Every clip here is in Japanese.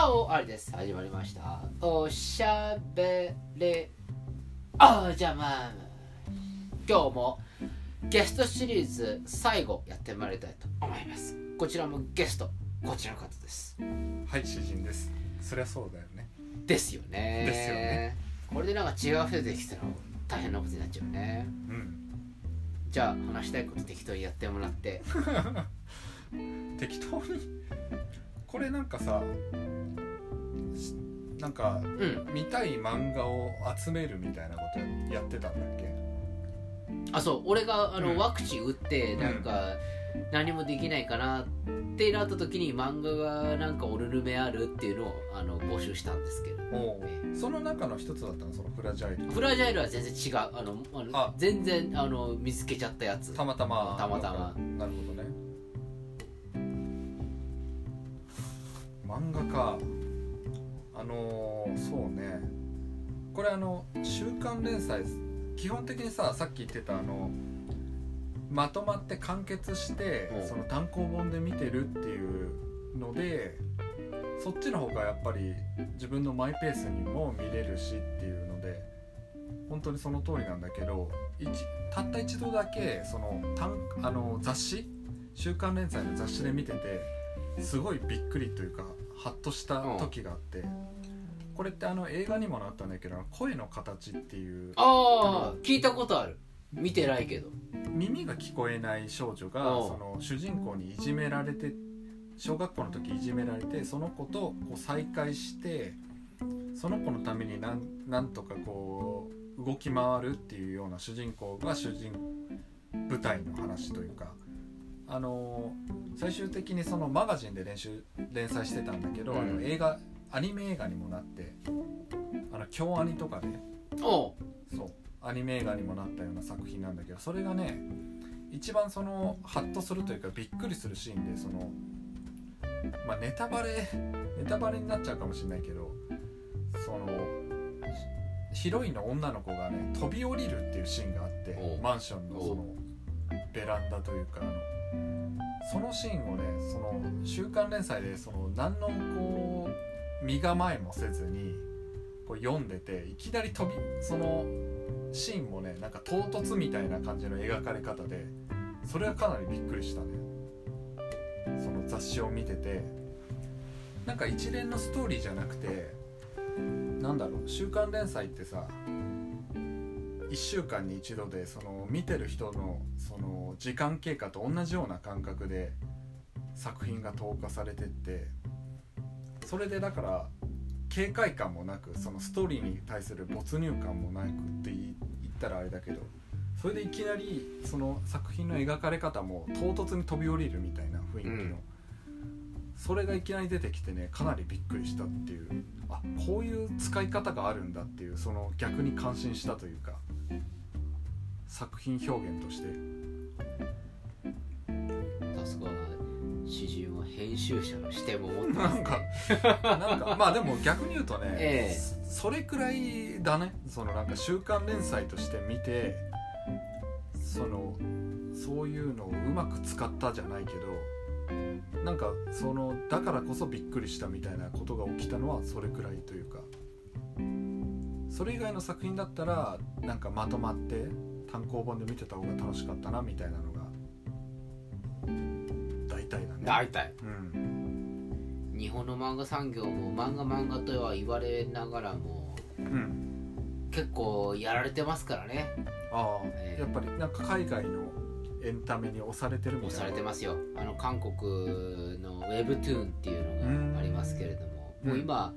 どうもありです始まりました。おしゃべりあじゃあまあ今日もゲストシリーズ最後やってまいりたいと思います。こちらもゲストこちらの方です。はい詩人です。そりゃそうだよね。ですよね。ですよね。これでなんか違う人出てきたら大変なことになっちゃうね。うん。じゃあ話したいこと適当にやってもらって。適当に？これなんかさしなんかうん。見たい漫画を集めるみたいなことやってたんだっけ？あそう。俺があの、うん。ワクチン打ってうん。なんか何もできないかなってなった時に漫画がなんかおるるめあるっていうのをあの募集したんですけれど。も、おう。その中の一つだったの？そのフラジャイル。フラジャイルは全然違う。あのあ全然あの見つけちゃったやつ。たまたま。たまたま。なるほどね。漫画か。あのーそうね。これあの週刊連載基本的にささっき言ってたあのまとまって完結してうん。その単行本で見てるっていうのでそっちの方がやっぱり自分のマイペースにも見れるしっていうので本当にその通りなんだけど一たった一度だけその単あの雑誌週刊連載の雑誌で見ててすごいびっくりというかハッとした時があって、これってあの映画にもなったんだけど「声の形」っていうああ聞いたことある。見てないけど。耳が聞こえない少女がその主人公にいじめられて小学校の時いじめられてその子とこう再会してその子のためになんなんとかこう動き回るっていうような主人公が主人舞台の話というかあの最終的にそのマガジンで練習連載してたんだけど、うん。あの映画アニメ映画にもなってあの京アニとかでおう。そうアニメ映画にもなったような作品なんだけどそれがね一番そのハッとするというかびっくりするシーンでそのまあネタバレネタバレになっちゃうかもしれないけどそのヒロインの女の子がね飛び降りるっていうシーンがあってマンションのそのベランダというかあのそのシーンをねその週刊連載でその何のこう身構えもせずにこう読んでていきなり飛びそのシーンもねなんか唐突みたいな感じの描かれ方でそれはかなりびっくりしたね。その雑誌を見てて。なんか一連のストーリーじゃなくてなんだろう週刊連載ってさ1週間に一度でその見てる人のその時間経過と同じような感覚で作品が投下されてってそれでだから警戒感もなくそのストーリーに対する没入感もなくって言ったらあれだけどそれでいきなりその作品の描かれ方も唐突に飛び降りるみたいな雰囲気の、うん。それがいきなり出てきてねかなりびっくりしたっていうあこういう使い方があるんだっていうその逆に感心したというか作品表現として。さすが詩人は編集者の視点も持ってますね。なんかなんかまあでも逆に言うとね、ええ。そそれくらいだね。そのなんか週刊連載として見てそのそういうのをうまく使ったじゃないけどなんかそのだからこそびっくりしたみたいなことが起きたのはそれくらいというか。それ以外の作品だったらなんかまとまって単行本で見てた方が楽しかったなみたいなの体だね。大体。うん。日本の漫画産業も漫画漫画とは言われながらもうん。結構やられてますからね。ああ、ええ。やっぱりなんか海外のエンタメに押されてるみたいな。押されてますよ。あの韓国の Webtoon っていうのがありますけれども、うん。もう今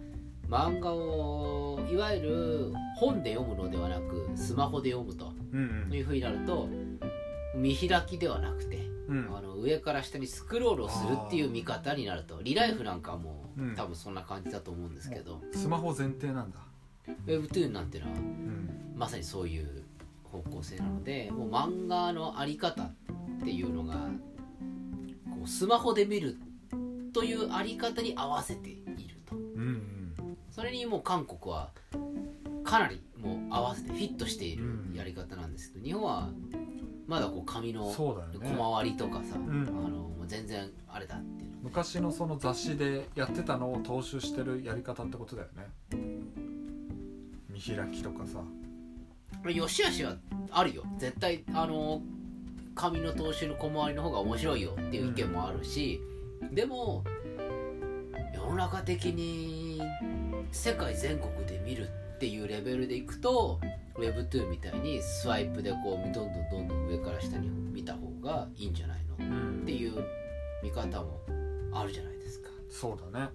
漫画をいわゆる本で読むのではなくスマホで読むとうん。いうふうになると見開きではなくて、うん。うんあの上から下にスクロールをするっていう見方になるとリライフなんかも、うん。多分そんな感じだと思うんですけど、スマホ前提なんだ。Webtoon なんていうのはうん。まさにそういう方向性なのでもう漫画のあり方っていうのがこうスマホで見るというあり方に合わせていると。うん。それにもう韓国はかなりもう合わせてフィットしているうん。やり方なんですけど日本はまだこう紙の小回りとかさ、ん。あの全然あれれだっていうの。昔のその雑誌でやってたのを踏襲してるやり方ってことだよね。見開きとかさ。よしあしはあるよ。絶対あの紙の投資の小回りの方が面白いよっていう意見もあるし、でも世の中的に世界全国で見るっていうレベルでいくと Web2 みたいにスワイプでこうどんどんどんどん上から下に見た方がいいんじゃないの？うん。っていう見方もあるじゃないですか。そうだね。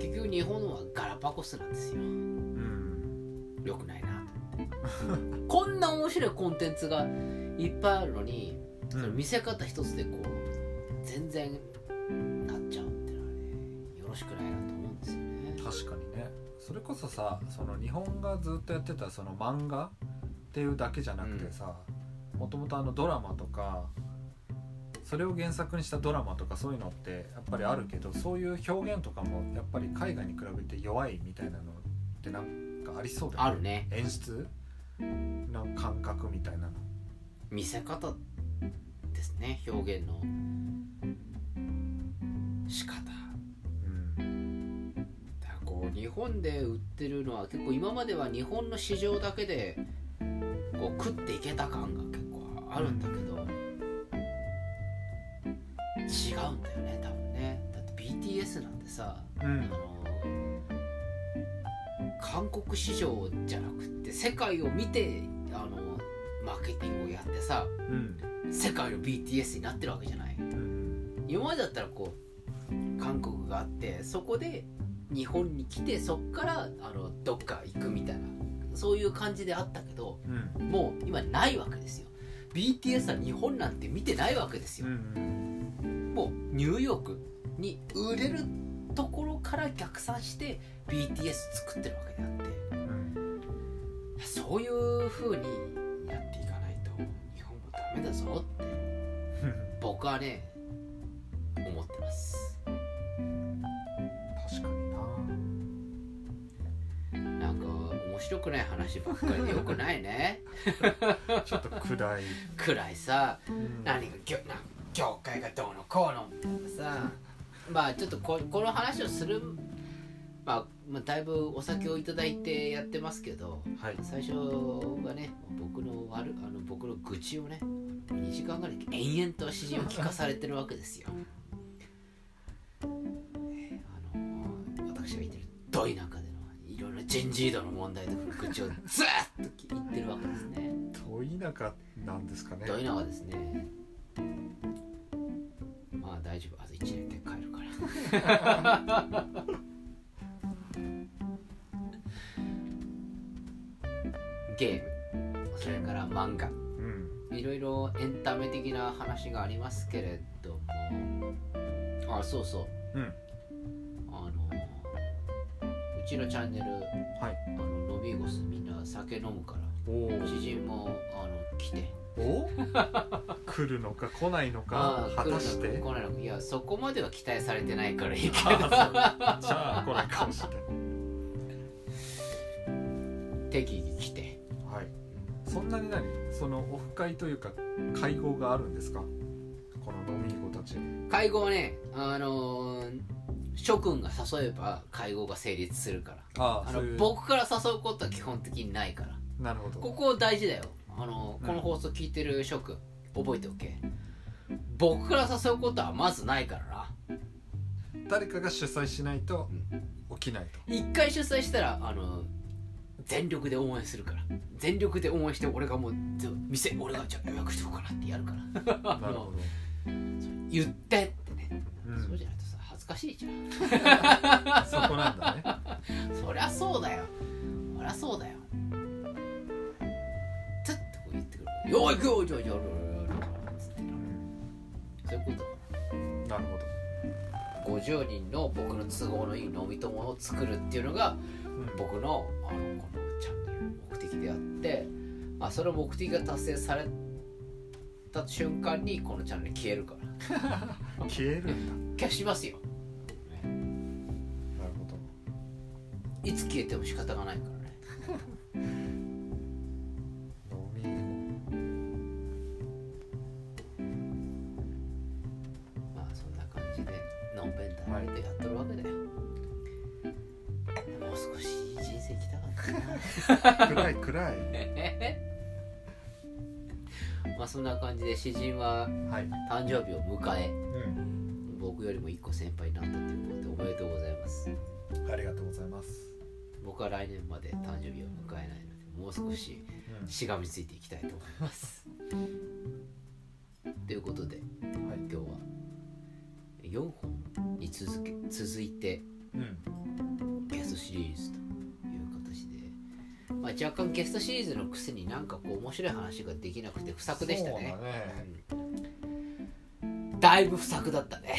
結局日本はガラパゴスなんですよ。うん。良くないなと思って。こんな面白いコンテンツがいっぱいあるのにその見せ方一つでこう全然なっちゃうっていうのはねよろしくないなと思うんですよね。確かに。ねそれこそさその日本がずっとやってたその漫画っていうだけじゃなくてさもともとあのドラマとかそれを原作にしたドラマとかそういうのってやっぱりあるけどそういう表現とかもやっぱり海外に比べて弱いみたいなのってなんかありそうだよね。あるね。演出？の感覚みたいなの。見せ方ですね表現の仕方日本で売ってるのは結構今までは日本の市場だけでこう食っていけた感が結構あるんだけど、違うんだよね多分ね。だって BTS なんてさあうん。の韓国市場じゃなくって世界を見てあのマーケティングをやってさうん。世界の BTS になってるわけじゃない。うん。今までだったらこう韓国があってそこで日本に来てそっからあのどっか行くみたいなそういう感じであったけどうん。もう今ないわけですよ。BTS は日本なんて見てないわけですよ、うんもうニューヨークに売れるところから逆算して BTS 作ってるわけであって。うん。そういう風にやっていかないと日本もダメだぞって。僕はね白くない話ばっかりでよくないね。ちょっと暗い、暗いさ。うん。何か業な業界がどうのこうのみたいなさ。まあちょっとここの話をする、まあ、まあだいぶお酒をいただいてやってますけどはい。最初はね僕の悪あの僕の愚痴をね2時間ぐらい延々と詩人を聞かされてるわけですよ。えーあの私が言ってるどい中でのいろいろ人事異動の問題とか愚痴をずーっと言ってるわけですね。遠い中なんですかね。どい中ですね。まあ大丈夫。あと1年で帰るから。ゲーム。それから漫画。うん。いろいろエンタメ的な話がありますけれども。あそうそう。うんちのチャンネルはい。あのノビーゴスみんな酒飲むからお知人もあの来て。お 来るのか来ないのかあ果たして？来るのか来ないのか。いやそこまでは期待されてないからいいけど。じゃあ来ないかもしれない。適宜来て。はい。そんなに何？そのオフ会というか会合があるんですか？この飲み子たち。会合はねあのー諸君が誘えば会合が成立するから。あの僕から誘うことは基本的にないから。なるほど。ここ大事だよ。あのうん。この放送聞いてる諸君覚えておけ。僕から誘うことはまずないからな。誰かが主催しないと起きないと。一回主催したらあの全力で応援するから。全力で応援して俺がもうず店俺がじゃあ予約しておこうかなってやるから。なるほど、言ってかしいじゃん。そこなんだね。そりゃそうだよ。そりゃそうだよ。つってこう言ってくる。よーい行くよじゃあじゃあつってそういうことなるほ50人の僕の都合のいい飲み友を作るっていうのがど、うん僕のあのこのチャンネルの目的であって、まあ、その目的が達成された瞬間にこのチャンネル消えるから消えるん消しますよいつ消えても仕方がないからね。飲 みまあそ思ってやっとるわけだよ、もう少しいい人生来たかったな。暗 い暗い。まあそんな感じで詩人ははい、誕生日を迎えうん、僕よりも1個先輩になったということでおめでとうございます。ありがとうございます、僕は来年まで誕生日を迎えないのでもう少しうん。しがみついていきたいと思います。ということではい。今日は4本に続け続いてうん、ゲストシリーズという形で、まあ、若干ゲストシリーズのくせになんかこう面白い話ができなくて不作でしたね。だね。うん。だいぶ不作だったね。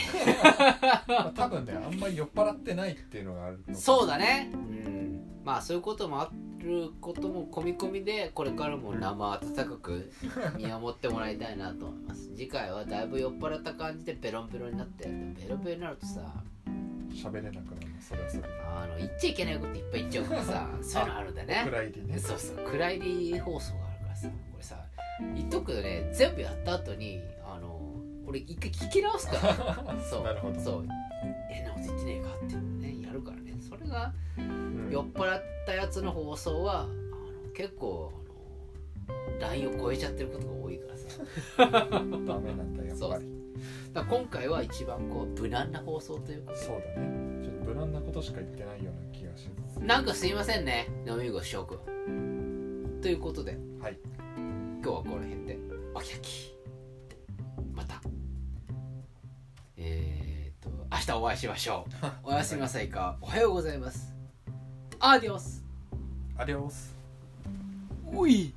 まあ、多分ねあんまり酔っ払ってないっていうのがあるそうだね。うんまあそういうこともあることも込み込みでこれからも生温かく 見守ってもらいたいなと思います。次回はだいぶ酔っ払った感じでベロンベロンになってベロベロになるとさ喋れなくなるのそれはそれで。あの言っちゃいけないこといっぱい言っちゃうからさ そういうのあるんだね。暗いりね。そうそう暗いり放送があるからさこれさ言っとくとね全部やった後にあの俺一回聞き直すから。そう。なるほど。そう。えなこと言ってねえかってねやるからねそれがうん。酔っ払ったやつの放送はあの結構あのラインを超えちゃってることが多いからさ。ダメなんだやっぱり。だ今回は一番こう無難な放送ということそうだね。ちょっと無難なことしか言ってないような気がします。なんかすいませんね飲み子諸君ということで。はい。今日はこの辺でお開き日お会いしましょう。おやすみなさいか。おはようございます。アディオス。アディオス。おい